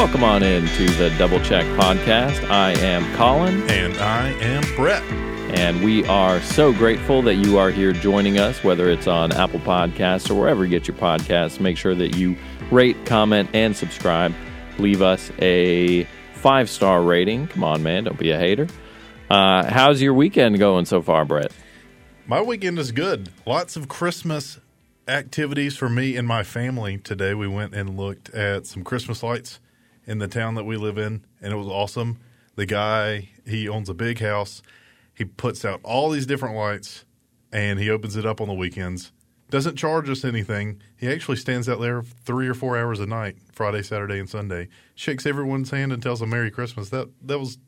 Welcome on in to the Double Check podcast. I am Colin, And I am Brett. and we are so grateful that you are here joining us, whether it's on Apple Podcasts or wherever you get your podcasts. Make sure that you rate, comment, and subscribe. Leave us a five star rating. Come on, man, don't be a hater. Uh, how's your weekend going so far, Brett? My weekend is good. Lots of Christmas activities for me and my family today. We went and looked at some Christmas lights in the town that we live in, and it was awesome. The guy, he owns a big house. He puts out all these different lights and he opens it up on the weekends. Doesn't charge us anything. He actually stands out there three or four hours a night, Friday, Saturday, and Sunday. Shakes everyone's hand and tells them Merry Christmas. That that was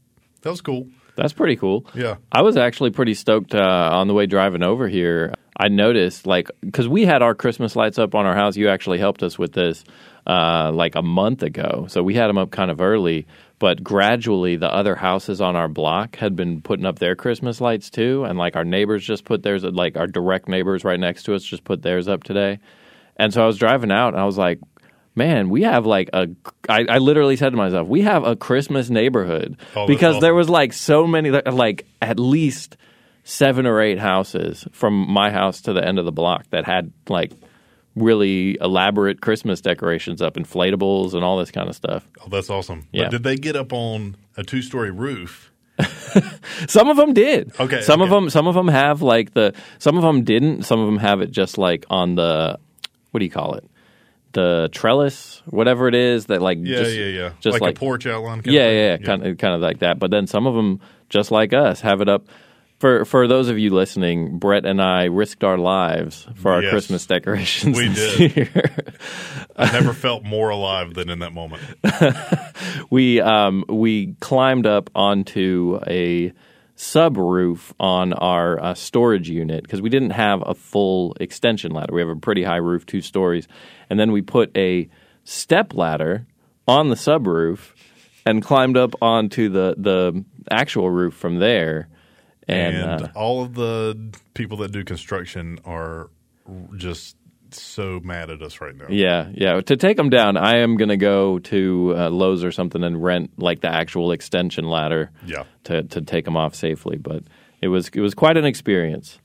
that was cool. That's pretty cool. Yeah. I was actually pretty stoked uh, on the way driving over here. I noticed, like, because we had our Christmas lights up on our house. You actually helped us with this uh, like a month ago. So we had them up kind of early. But gradually, the other houses on our block had been putting up their Christmas lights too. And like our neighbors just put theirs, like our direct neighbors right next to us just put theirs up today. And so I was driving out and I was like, man, we have like a. I, I literally said to myself, we have a Christmas neighborhood Oh, because there was like so many, like at least seven or eight houses from my house to the end of the block that had like really elaborate Christmas decorations up, inflatables and all this kind of stuff. Oh, that's awesome. Yeah. But did they get up on a two story roof? Some of them did. Okay, Some of them. Some of them have like the. Some of them didn't. Some of them have it just like on the. What do you call it? The trellis, whatever it is that like. Yeah, just, yeah, yeah. Just like, like, a porch outline. Kind yeah, yeah, yeah, kind of, kind of like that. But then some of them, just like us, have it up. For for those of you listening, Brett and I risked our lives for our Yes. Christmas decorations. We did. year. I never felt more alive than in that moment. we um, we climbed up onto a subroof on our uh, storage unit because we didn't have a full extension ladder. We have a pretty high roof, two stories, and then we put a step ladder on the subroof and climbed up onto the the actual roof from there. And, And, uh, all of the people that do construction are just so mad at us right now. Yeah, yeah. To take them down, I am going to go to uh, Lowe's or something and rent like the actual extension ladder. Yeah. To to take them off safely, but it was it was quite an experience.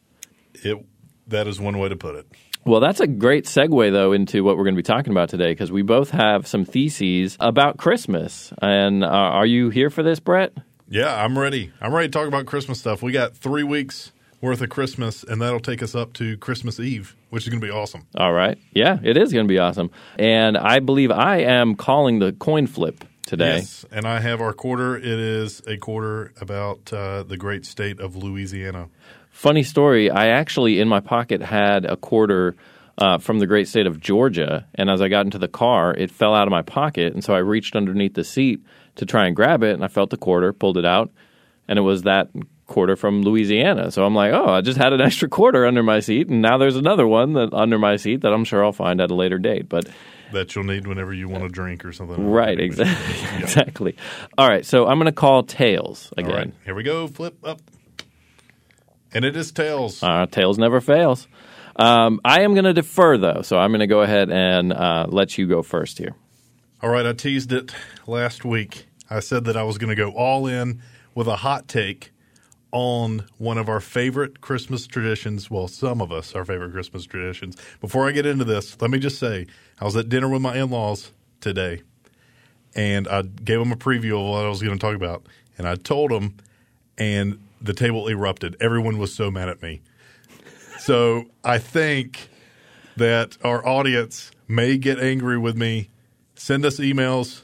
It that is one way to put it. Well, that's a great segue though into what we're going to be talking about today because we both have some theses about Christmas. And uh, are you here for this, Brett? Yeah, I'm ready. I'm ready to talk about Christmas stuff. We got three weeks worth of Christmas, and that'll take us up to Christmas Eve, which is going to be awesome. All right. Yeah, it is going to be awesome. And I believe I am calling the coin flip today. Yes, and I have our quarter. It is a quarter about uh, the great state of Louisiana. Funny story. I actually, in my pocket, had a quarter uh, from the great state of Georgia. And as I got into the car, it fell out of my pocket. And so I reached underneath the seat to try and grab it. And I felt the quarter, pulled it out, and it was that quarter from Louisiana. So I'm like, oh, I just had an extra quarter under my seat. And now there's another one that under my seat that I'm sure I'll find at a later date. But that you'll need whenever you want to drink or something. right, exactly. exactly. All right. So I'm going to call Tails again. right, here we go. Flip up. And it is tails. Uh, tails never fails. Um, I am going to defer though, so I'm going to go ahead and uh, let you go first here. All right, I teased it last week. I said that I was going to go all in with a hot take on one of our favorite Christmas traditions. Well, some of us, our favorite Christmas traditions. Before I get into this, let me just say I was at dinner with my in laws today, and I gave them a preview of what I was going to talk about. And I told them, and the table erupted. Everyone was so mad at me. So I think that our audience may get angry with me. Send us emails.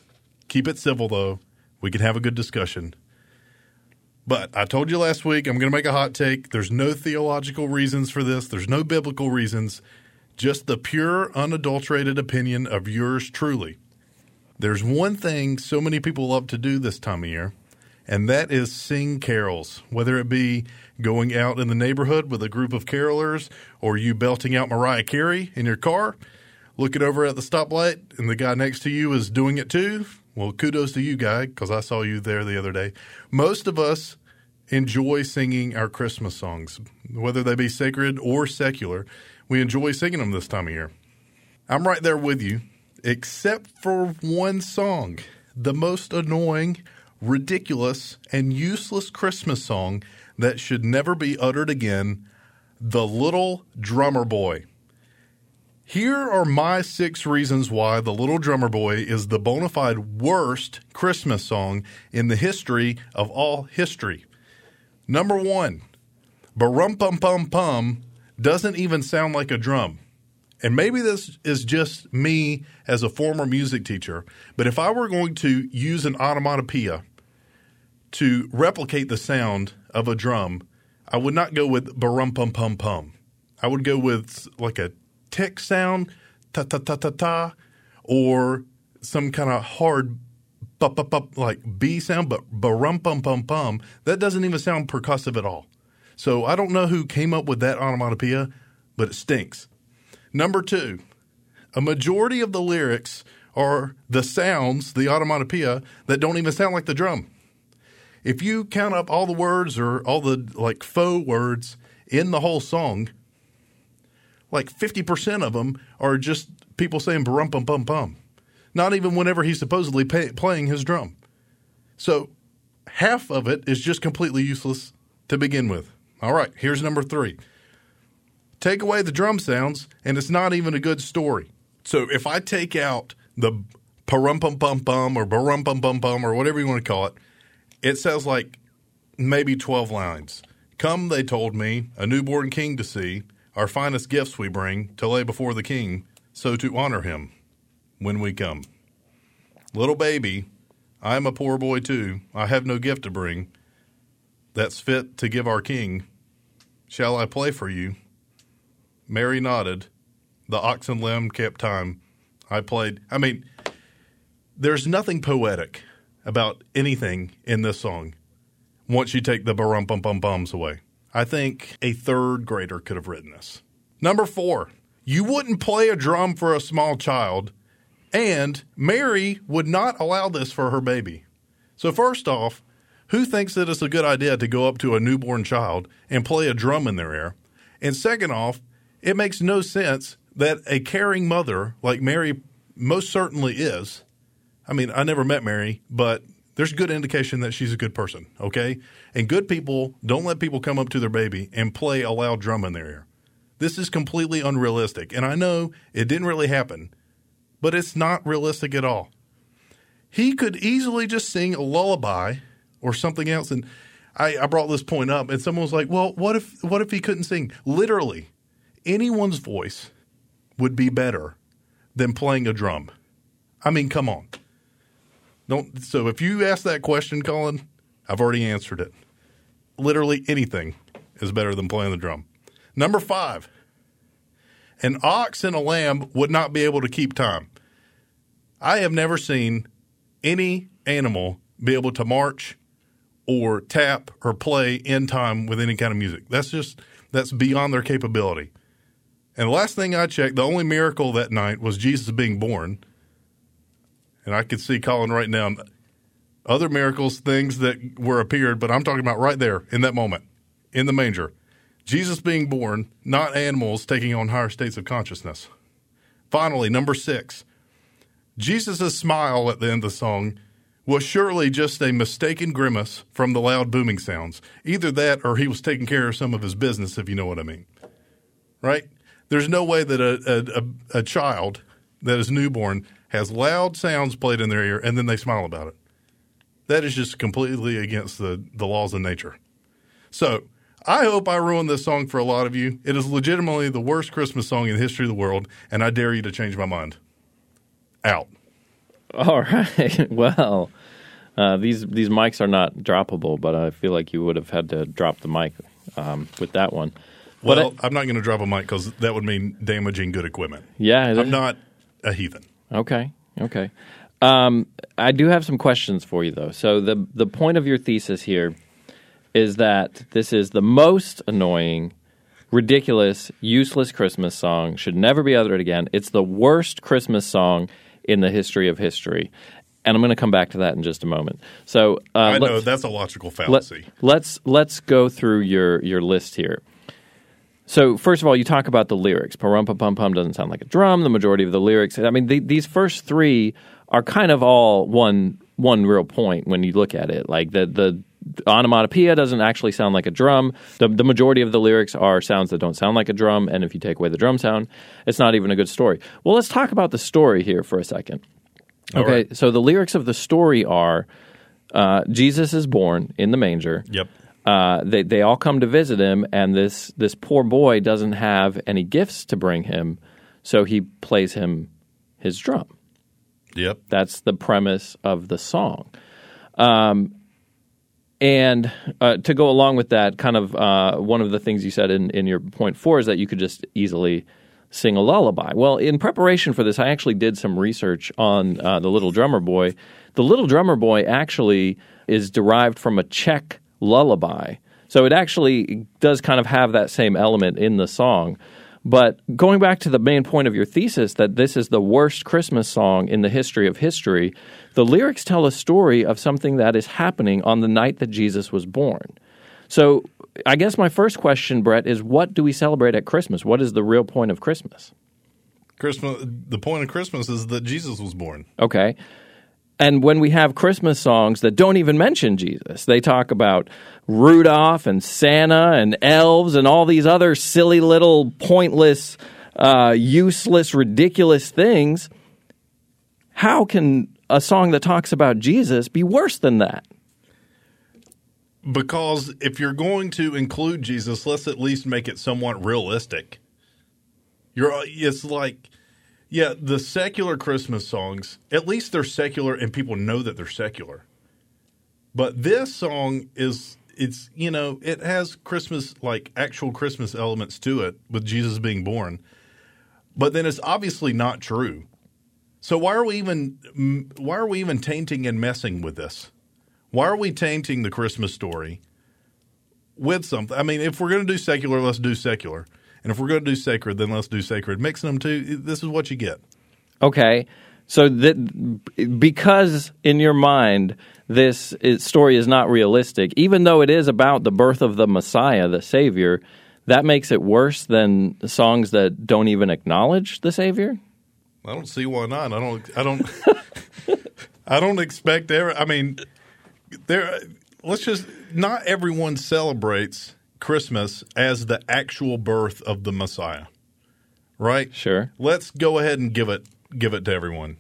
Keep it civil, though. We can have a good discussion. But I told you last week I'm going to make a hot take. There's no theological reasons for this, there's no biblical reasons, just the pure, unadulterated opinion of yours truly. There's one thing so many people love to do this time of year, and that is sing carols, whether it be going out in the neighborhood with a group of carolers or you belting out Mariah Carey in your car, looking over at the stoplight and the guy next to you is doing it too. Well, kudos to you, guy, because I saw you there the other day. Most of us enjoy singing our Christmas songs, whether they be sacred or secular. We enjoy singing them this time of year. I'm right there with you, except for one song. the most annoying, ridiculous, and useless Christmas song that should never be uttered again The Little Drummer Boy. Here are my six reasons why The Little Drummer Boy is the bona fide worst Christmas song in the history of all history. Number one, Barum Pum Pum Pum doesn't even sound like a drum. And maybe this is just me as a former music teacher, but if I were going to use an onomatopoeia to replicate the sound of a drum, I would not go with barum pum pum pum. I would go with like a tick sound, ta ta ta ta ta, or some kind of hard bup, bup, bup, like B sound, but barum pum pum pum. That doesn't even sound percussive at all. So I don't know who came up with that onomatopoeia, but it stinks. Number two, a majority of the lyrics are the sounds, the onomatopoeia, that don't even sound like the drum. If you count up all the words or all the like faux words in the whole song, like 50% of them are just people saying barum pum pum pum. Not even whenever he's supposedly pay, playing his drum. So half of it is just completely useless to begin with. All right, here's number three. Take away the drum sounds, and it's not even a good story. So if I take out the parum pum pum pum or barum pum pum pum or whatever you want to call it, it sounds like maybe 12 lines. Come, they told me, a newborn king to see, our finest gifts we bring to lay before the king, so to honor him when we come. Little baby, I am a poor boy too. I have no gift to bring that's fit to give our king. Shall I play for you? Mary nodded. The oxen limb kept time. I played. I mean, there's nothing poetic about anything in this song once you take the barum bum bum bums away. I think a third grader could have written this. Number four, you wouldn't play a drum for a small child, and Mary would not allow this for her baby. So, first off, who thinks that it's a good idea to go up to a newborn child and play a drum in their ear? And second off, it makes no sense that a caring mother like Mary most certainly is. I mean, I never met Mary, but there's good indication that she's a good person, okay? And good people don't let people come up to their baby and play a loud drum in their ear. This is completely unrealistic. And I know it didn't really happen, but it's not realistic at all. He could easily just sing a lullaby or something else. And I, I brought this point up, and someone was like, "Well, what if what if he couldn't sing?" Literally, anyone's voice would be better than playing a drum. I mean, come on. Don't so if you ask that question, Colin, I've already answered it. Literally anything is better than playing the drum. Number five, an ox and a lamb would not be able to keep time. I have never seen any animal be able to march or tap or play in time with any kind of music. That's just that's beyond their capability. And the last thing I checked, the only miracle that night was Jesus being born. And I could see Colin right now other miracles, things that were appeared, but I'm talking about right there in that moment, in the manger. Jesus being born, not animals taking on higher states of consciousness. Finally, number six, Jesus' smile at the end of the song was surely just a mistaken grimace from the loud booming sounds. Either that or he was taking care of some of his business, if you know what I mean. Right? There's no way that a, a, a child that is newborn has loud sounds played in their ear and then they smile about it. That is just completely against the, the laws of nature. So I hope I ruined this song for a lot of you. It is legitimately the worst Christmas song in the history of the world, and I dare you to change my mind. Out. All right. Well, uh, these these mics are not droppable, but I feel like you would have had to drop the mic um, with that one. Well, I, am not going to drop a mic because that would mean damaging good equipment. yeah, I'm not a heathen. Okay. Okay. Um, I do have some questions for you, though. So the the point of your thesis here is that this is the most annoying, ridiculous, useless Christmas song. Should never be uttered again. It's the worst Christmas song in the history of history. And I'm going to come back to that in just a moment. So uh, I know that's a logical let, fallacy. let's let's go through your your list here. So first of all, you talk about the lyrics. Parumpa pum pum doesn't sound like a drum. The majority of the lyrics, I mean, the, these first three are kind of all one one real point when you look at it. Like the the onomatopoeia doesn't actually sound like a drum. The, the majority of the lyrics are sounds that don't sound like a drum, and if you take away the drum sound, it's not even a good story. Well, let's talk about the story here for a second. Okay, right. so the lyrics of the story are uh, Jesus is born in the manger. Yep. Uh, they they all come to visit him, and this this poor boy doesn't have any gifts to bring him, so he plays him his drum. Yep. That's the premise of the song. Um, and uh, to go along with that, kind of uh, one of the things you said in, in your point four is that you could just easily sing a lullaby. Well, in preparation for this, I actually did some research on uh, the Little Drummer Boy. The Little Drummer Boy actually is derived from a Czech lullaby. So it actually does kind of have that same element in the song. But going back to the main point of your thesis that this is the worst Christmas song in the history of history, the lyrics tell a story of something that is happening on the night that Jesus was born. So I guess my first question, Brett, is what do we celebrate at Christmas? What is the real point of Christmas? Christmas. The point of Christmas is that Jesus was born. Okay. And when we have Christmas songs that don't even mention Jesus, they talk about Rudolph and Santa and elves and all these other silly little pointless, uh, useless, ridiculous things. How can a song that talks about Jesus be worse than that? Because if you're going to include Jesus, let's at least make it somewhat realistic. You're it's like yeah, the secular Christmas songs, at least they're secular and people know that they're secular. But this song is it's you know, it has Christmas like actual Christmas elements to it with Jesus being born. But then it's obviously not true. So why are we even why are we even tainting and messing with this? Why are we tainting the Christmas story with something? I mean, if we're going to do secular, let's do secular. And if we're going to do sacred, then let's do sacred. Mixing them two, this is what you get. Okay. So that because in your mind this is, story is not realistic, even though it is about the birth of the Messiah, the Savior, that makes it worse than songs that don't even acknowledge the Savior. I don't see why not. I don't. I don't. I don't expect every. I mean, there. Let's just. Not everyone celebrates Christmas as the actual birth of the Messiah, right? Sure. Let's go ahead and give it give it to everyone.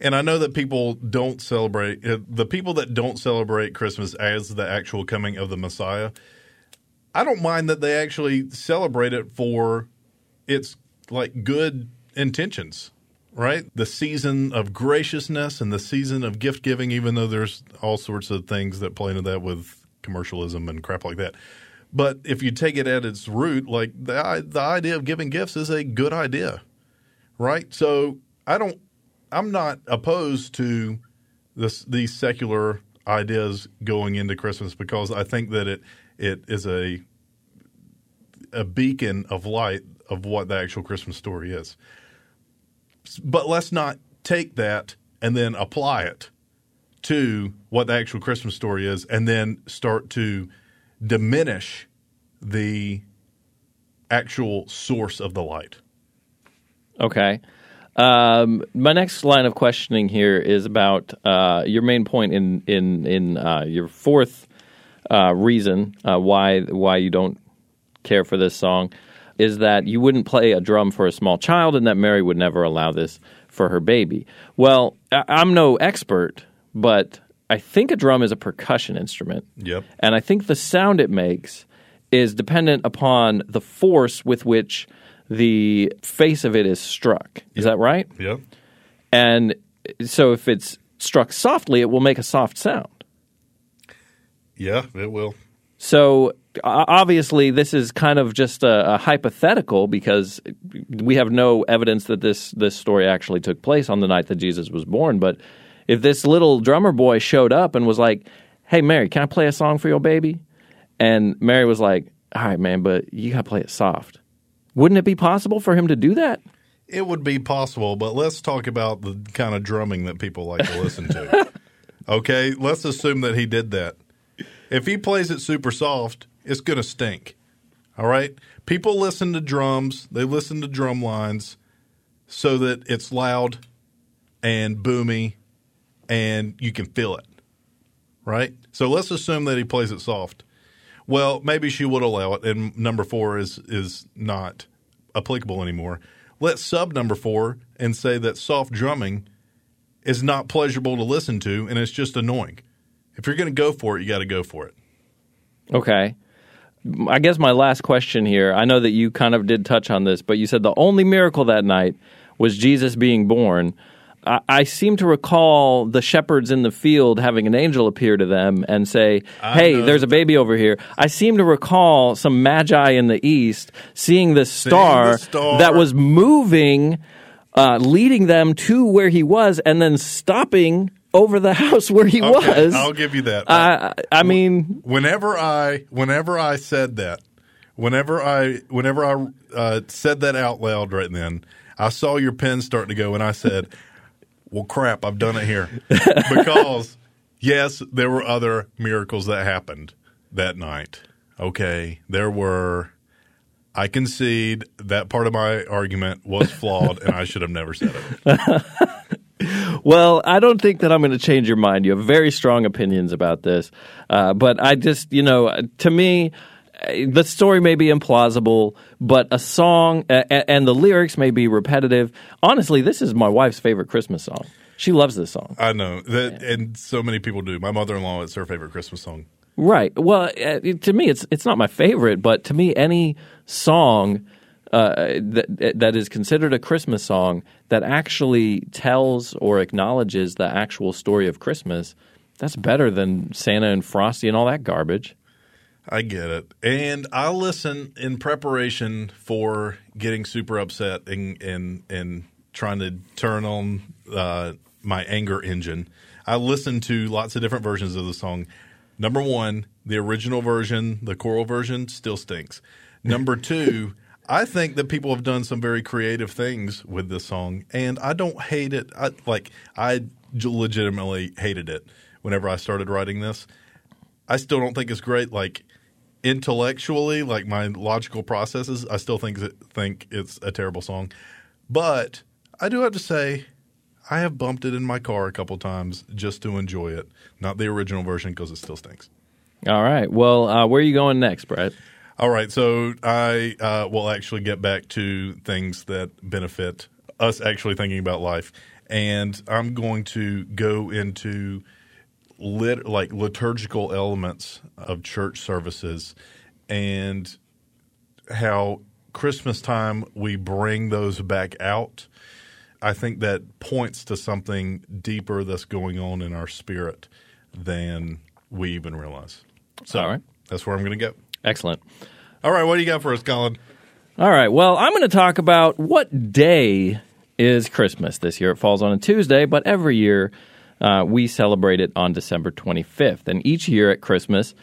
And I know that people don't celebrate uh, the people that don't celebrate Christmas as the actual coming of the Messiah. I don't mind that they actually celebrate it for its like good intentions, right? The season of graciousness and the season of gift giving, even though there's all sorts of things that play into that with commercialism and crap like that. But if you take it at its root, like the the idea of giving gifts is a good idea, right? So I don't, I'm not opposed to this these secular ideas going into Christmas because I think that it it is a a beacon of light of what the actual Christmas story is. But let's not take that and then apply it to what the actual Christmas story is and then start to diminish the actual source of the light. Okay. Um, my next line of questioning here is about uh, your main point in in in uh, your fourth uh, reason uh, why why you don't care for this song is that you wouldn't play a drum for a small child and that Mary would never allow this for her baby. Well, I- I'm no expert, but I think a drum is a percussion instrument. Yep. And I think the sound it makes is dependent upon the force with which the face of it is struck. Is that right? Yep. And so if it's struck softly, it will make a soft sound. Yeah, it will. So obviously, this is kind of just a, a hypothetical because we have no evidence that this this story actually took place on the night that Jesus was born. But if this little drummer boy showed up and was like, "Hey, Mary, can I play a song for your baby?" and Mary was like, "All right, man, but you got to play it soft." Wouldn't it be possible for him to do that? It would be possible, but let's talk about the kind of drumming that people like to listen to. okay, let's assume that he did that. If he plays it super soft, it's going to stink. All right? People listen to drums, they listen to drum lines so that it's loud and boomy and you can feel it, right? So let's assume that he plays it soft. Well, maybe she would allow it, and number four is is not applicable anymore. Let's sub number four and say that soft drumming is not pleasurable to listen to, and it's just annoying. If you're going to go for it, you got to go for it. Okay. I guess my last question here I know that you kind of did touch on this, but you said the only miracle that night was Jesus being born. I, I seem to recall the shepherds in the field having an angel appear to them and say, Hey, there's a baby over here. I seem to recall some magi in the east seeing this star, star. that was moving, uh, leading them to where he was, and then stopping over the house where he Okay, was. I'll give you that. I, I mean, whenever I whenever I said that, whenever I whenever I uh, said that out loud right then, I saw your pen starting to go, and I said, "Well, crap, I've done it here," because yes, there were other miracles that happened that night. Okay, there were. I concede that part of my argument was flawed, and I should have never said it. Well, I don't think that I'm going to change your mind. You have very strong opinions about this. Uh, but I just, you know, to me, the story may be implausible, but a song uh, and the lyrics may be repetitive. Honestly, this is my wife's favorite Christmas song. She loves this song. I know that, and so many people do. My mother-in-law, it's her favorite Christmas song. Right. Well, uh, to me, it's it's not my favorite, but to me, any song uh, that that is considered a Christmas song that actually tells or acknowledges the actual story of Christmas, that's better than Santa and Frosty and all that garbage. I get it. And I listen in preparation for getting super upset and and and trying to turn on uh, my anger engine. I listen to lots of different versions of the song. Number one, the original version, the choral version, still stinks. Number two, I think that people have done some very creative things with this song, and I don't hate it. I, like I legitimately hated it whenever I started writing this. I still don't think it's great. Like intellectually, like my logical processes, I still think think it's a terrible song. But I do have to say, I have bumped it in my car a couple times just to enjoy it. Not the original version because it still stinks. All right. Well, uh, where are you going next, Brett? All right, so I uh, will actually get back to things that benefit us actually thinking about life, and I'm going to go into lit like liturgical elements of church services and how Christmas time we bring those back out. I think that points to something deeper that's going on in our spirit than we even realize. So All right. that's where I'm going to go. Excellent. All right, what do you got for us, Colin? All right. Well, I'm going to talk about what day is Christmas this year. It falls on a Tuesday, but every year uh, we celebrate it on December 25th. And each year at Christmas,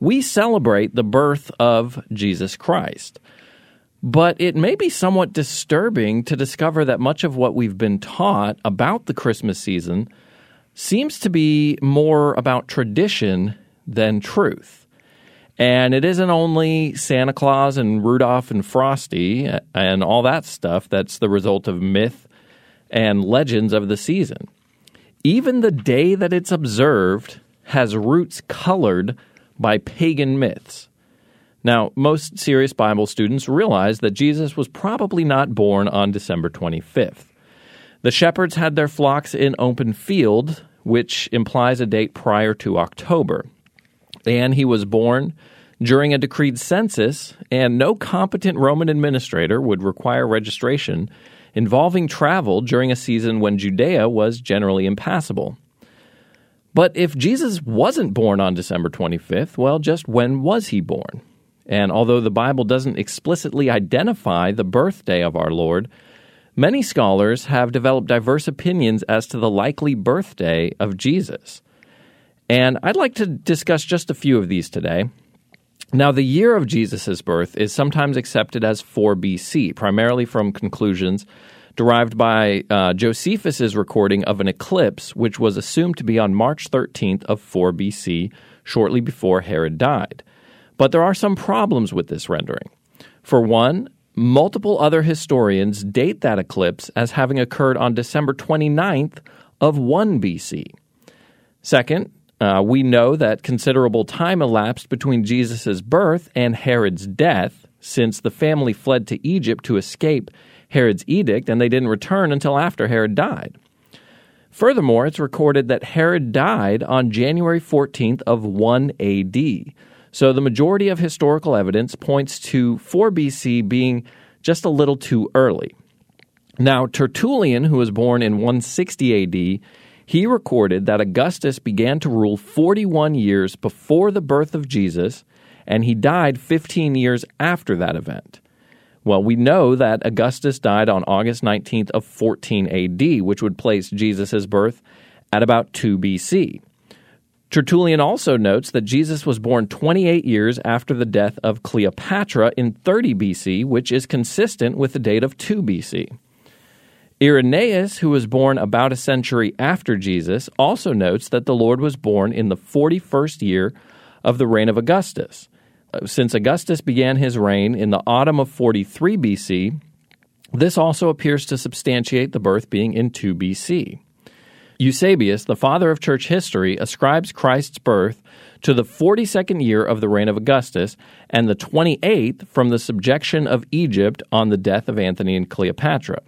we celebrate the birth of Jesus Christ. But it may be somewhat disturbing to discover that much of what we've been taught about the Christmas season seems to be more about tradition than truth. And it isn't only Santa Claus and Rudolph and Frosty and all that stuff that's the result of myth and legends of the season. Even the day that it's observed has roots colored by pagan myths. Now, most serious Bible students realize that Jesus was probably not born on December 25th. The shepherds had their flocks in open field, which implies a date prior to October. And he was born during a decreed census, and no competent Roman administrator would require registration involving travel during a season when Judea was generally impassable. But if Jesus wasn't born on December 25th, well, just when was he born? And although the Bible doesn't explicitly identify the birthday of our Lord, many scholars have developed diverse opinions as to the likely birthday of Jesus. And I'd like to discuss just a few of these today. Now, the year of Jesus' birth is sometimes accepted as 4 BC, primarily from conclusions derived by uh, Josephus' recording of an eclipse, which was assumed to be on March 13th of 4 BC, shortly before Herod died. But there are some problems with this rendering. For one, multiple other historians date that eclipse as having occurred on December 29th of 1 BC. Second, uh, we know that considerable time elapsed between Jesus' birth and Herod's death, since the family fled to Egypt to escape Herod's edict, and they didn't return until after Herod died. Furthermore, it's recorded that Herod died on January 14th of 1 AD. So the majority of historical evidence points to 4 BC being just a little too early. Now, Tertullian, who was born in 160 AD, he recorded that Augustus began to rule 41 years before the birth of Jesus, and he died 15 years after that event. Well, we know that Augustus died on August 19th of 14 AD, which would place Jesus' birth at about 2 BC. Tertullian also notes that Jesus was born 28 years after the death of Cleopatra in 30 BC, which is consistent with the date of 2 BC. Irenaeus, who was born about a century after Jesus, also notes that the Lord was born in the 41st year of the reign of Augustus. Uh, since Augustus began his reign in the autumn of 43 BC, this also appears to substantiate the birth being in 2 BC. Eusebius, the father of church history, ascribes Christ's birth to the 42nd year of the reign of Augustus and the 28th from the subjection of Egypt on the death of Antony and Cleopatra.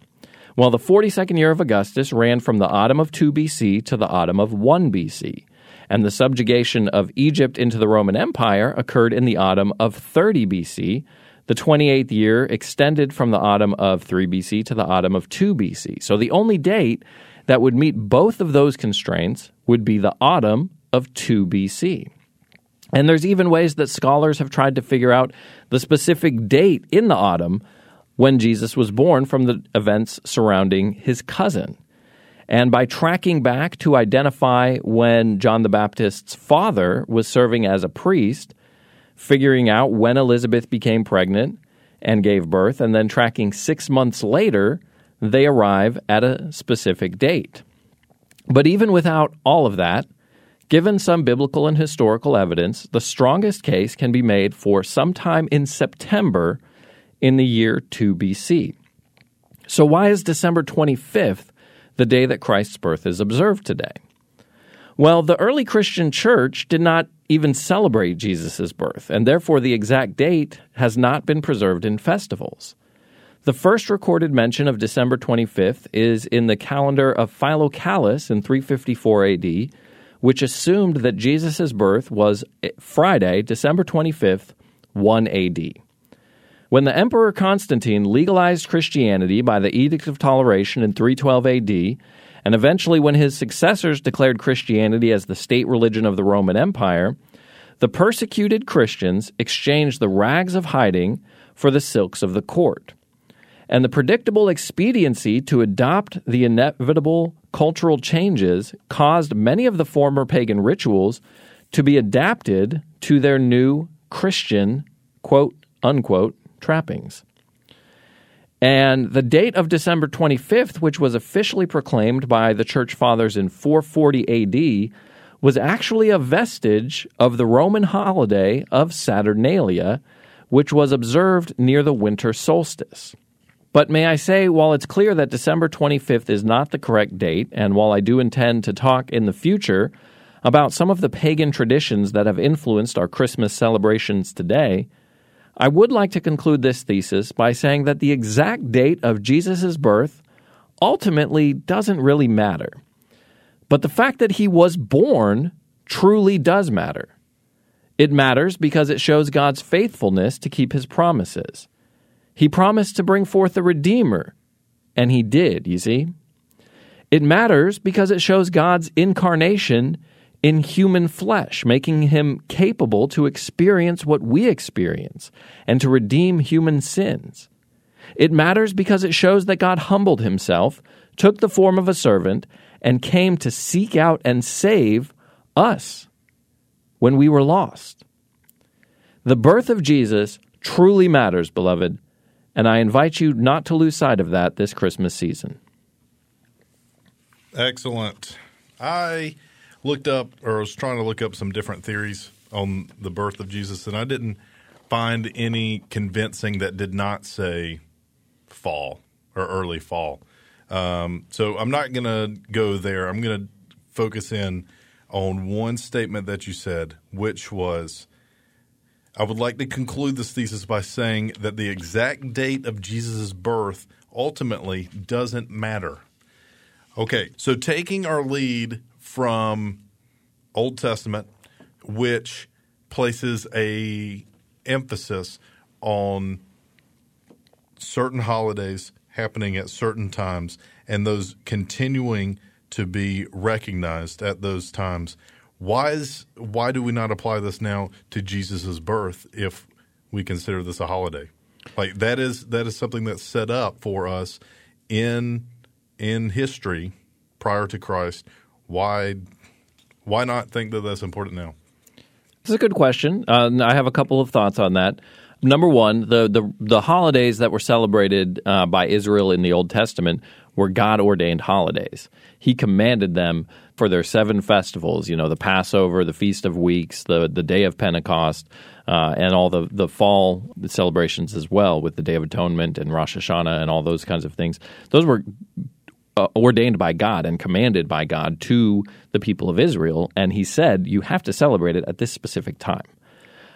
Well, the 42nd year of Augustus ran from the autumn of 2 BC to the autumn of 1 BC, and the subjugation of Egypt into the Roman Empire occurred in the autumn of 30 BC. The 28th year extended from the autumn of 3 BC to the autumn of 2 BC. So the only date that would meet both of those constraints would be the autumn of 2 BC. And there's even ways that scholars have tried to figure out the specific date in the autumn when Jesus was born from the events surrounding his cousin. And by tracking back to identify when John the Baptist's father was serving as a priest, figuring out when Elizabeth became pregnant and gave birth, and then tracking six months later, they arrive at a specific date. But even without all of that, given some biblical and historical evidence, the strongest case can be made for sometime in September in the year 2 BC. So, why is December 25th the day that Christ's birth is observed today? Well, the early Christian church did not even celebrate Jesus' birth, and therefore the exact date has not been preserved in festivals. The first recorded mention of December 25th is in the calendar of Philocalus in 354 AD, which assumed that Jesus' birth was eh, Friday, December 25th, 1 AD. When the Emperor Constantine legalized Christianity by the Edict of Toleration in 312 AD, and eventually when his successors declared Christianity as the state religion of the Roman Empire, the persecuted Christians exchanged the rags of hiding for the silks of the court. And the predictable expediency to adopt the inevitable cultural changes caused many of the former pagan rituals to be adapted to their new Christian, quote unquote, trappings. And the date of December 25th, which was officially proclaimed by the church fathers in 440 AD, was actually a vestige of the Roman holiday of Saturnalia, which was observed near the winter solstice. But may I say, while it's clear that December 25th is not the correct date, and while I do intend to talk in the future about some of the pagan traditions that have influenced our Christmas celebrations today, I would like to conclude this thesis by saying that the exact date of Jesus' birth ultimately doesn't really matter. But the fact that he was born truly does matter. It matters because it shows God's faithfulness to keep his promises. He promised to bring forth a Redeemer, and he did, you see. It matters because it shows God's incarnation in human flesh, making him capable to experience what we experience and to redeem human sins. It matters because it shows that God humbled himself, took the form of a servant, and came to seek out and save us when we were lost. The birth of Jesus truly matters, beloved, and I invite you not to lose sight of that this Christmas season. Excellent. I looked up or I was trying to look up some different theories on the birth of Jesus, and I didn't find any convincing that did not say fall or early fall. Um, so I'm not going to go there. I'm going to focus in on one statement that you said, which was I would like to conclude this thesis by saying that the exact date of Jesus' birth ultimately doesn't matter. Okay, so taking our lead from Old Testament, which places a emphasis on certain holidays happening at certain times and those continuing to be recognized at those times. Why is why do we not apply this now to Jesus' birth if we consider this a holiday? Like that is that is something that's set up for us in in history prior to Christ. Why why not think that that's important now? It's a good question. Uh, I have a couple of thoughts on that. Number one, the the, the holidays that were celebrated uh, by Israel in the Old Testament were God ordained holidays. He commanded them for their seven festivals. You know, the Passover, the Feast of Weeks, the the Day of Pentecost, uh, and all the the fall celebrations as well, with the Day of Atonement and Rosh Hashanah and all those kinds of things. Those were uh, ordained by God and commanded by God to the people of Israel, and He said you have to celebrate it at this specific time.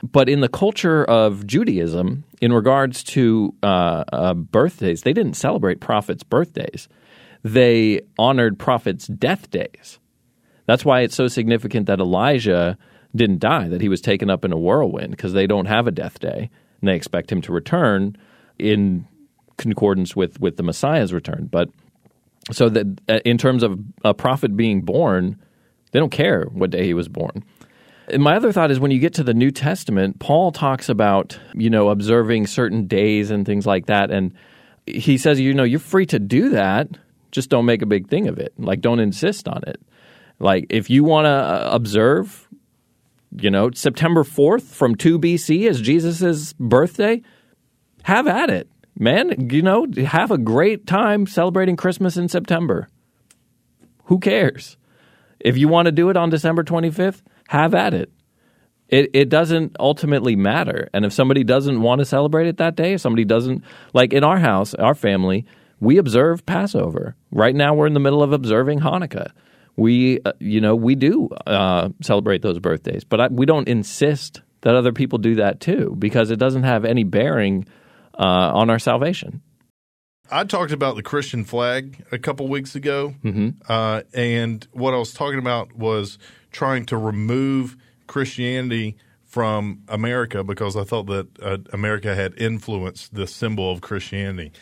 But in the culture of Judaism, in regards to uh, uh, birthdays, they didn't celebrate prophets' birthdays. They honored prophets' death days. That's why it's so significant that Elijah didn't die, that he was taken up in a whirlwind, because they don't have a death day, and they expect him to return in concordance with, with the Messiah's return. But so that uh, in terms of a prophet being born, they don't care what day he was born. And my other thought is when you get to the New Testament, Paul talks about, you know, observing certain days and things like that. And he says, you know, you're free to do that, just don't make a big thing of it. Like, don't insist on it. Like, if you want to uh, observe, you know, September 4th from 2 BC as Jesus' birthday, have at it. Man, you know, have a great time celebrating Christmas in September. Who cares? If you want to do it on December 25th, have at it. It, it doesn't ultimately matter. And if somebody doesn't want to celebrate it that day, if somebody doesn't, like in our house, our family, we observe Passover. Right now, we're in the middle of observing Hanukkah. We, uh, you know, we do uh, celebrate those birthdays, but I, we don't insist that other people do that too because it doesn't have any bearing uh, on our salvation. I talked about the Christian flag a couple weeks ago, mm-hmm. uh, and what I was talking about was trying to remove Christianity from America because I thought that uh, America had influenced the symbol of Christianity.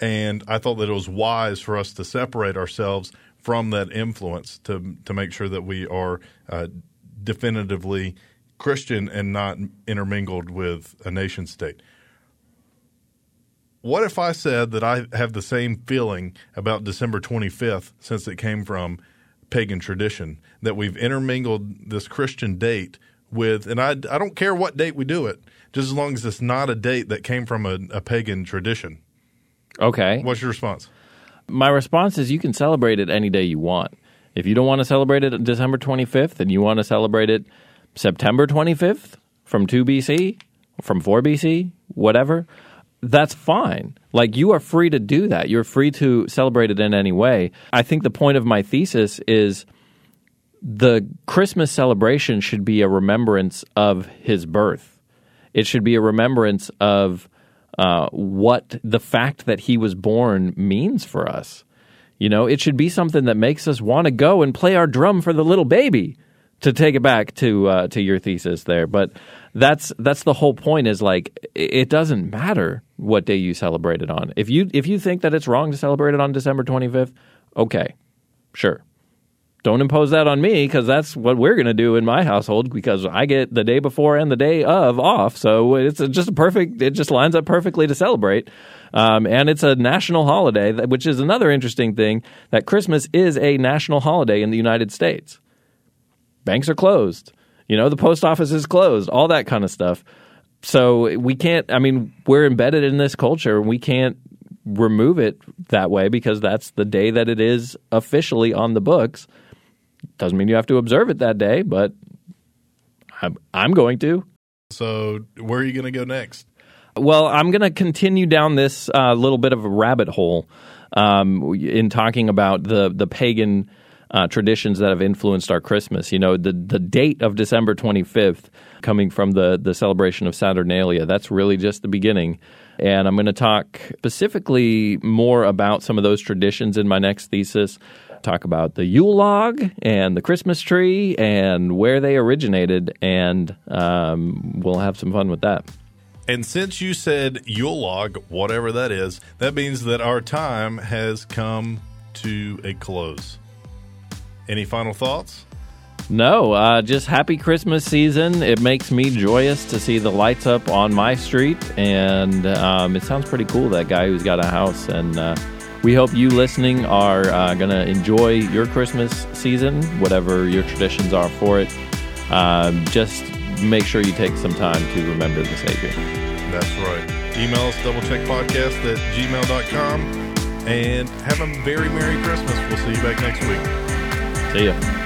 And I thought that it was wise for us to separate ourselves from that influence to to make sure that we are uh, definitively Christian and not intermingled with a nation state. What if I said that I have the same feeling about December 25th since it came from pagan tradition that we've intermingled this Christian date with, and I, I don't care what date we do it, just as long as it's not a date that came from a, a pagan tradition. Okay. What's your response? My response is you can celebrate it any day you want. If you don't want to celebrate it December 25th and you want to celebrate it September 25th from 2 BC, from 4 BC, whatever, that's fine. Like you are free to do that. You're free to celebrate it in any way. I think the point of my thesis is the Christmas celebration should be a remembrance of his birth. It should be a remembrance of uh, what the fact that he was born means for us. You know, it should be something that makes us want to go and play our drum for the little baby. To take it back to uh, to your thesis there, but that's that's the whole point. Is like it doesn't matter what day you celebrate it on. If you if you think that it's wrong to celebrate it on December twenty fifth, okay, sure, don't impose that on me because that's what we're going to do in my household because I get the day before and the day of off. So it's just a perfect, it just lines up perfectly to celebrate. Um, and it's a national holiday, which is another interesting thing that Christmas is a national holiday in the United States. Banks are closed. You know, the post office is closed, all that kind of stuff. So we can't, I mean, we're embedded in this culture. And we can't remove it that way because that's the day that it is officially on the books. Doesn't mean you have to observe it that day, but I'm, I'm going to. So, where are you going to go next? Well, I'm going to continue down this uh, little bit of a rabbit hole um, in talking about the the pagan uh, traditions that have influenced our Christmas. You know, the the date of December 25th, coming from the the celebration of Saturnalia, that's really just the beginning. And I'm going to talk specifically more about some of those traditions in my next thesis. Talk about the Yule log and the Christmas tree and where they originated, and um, we'll have some fun with that. And since you said Yule log, whatever that is, that means that our time has come to a close. Any final thoughts? No, uh, just happy Christmas season. It makes me joyous to see the lights up on my street, and um, it sounds pretty cool. That guy who's got a house, and uh, we hope you listening are uh, going to enjoy your Christmas season, whatever your traditions are for it. Um, just make sure you take some time to remember the Savior. That's right. Email us doublecheckpodcast at gmail.com and have a very Merry Christmas. We'll see you back next week. See ya.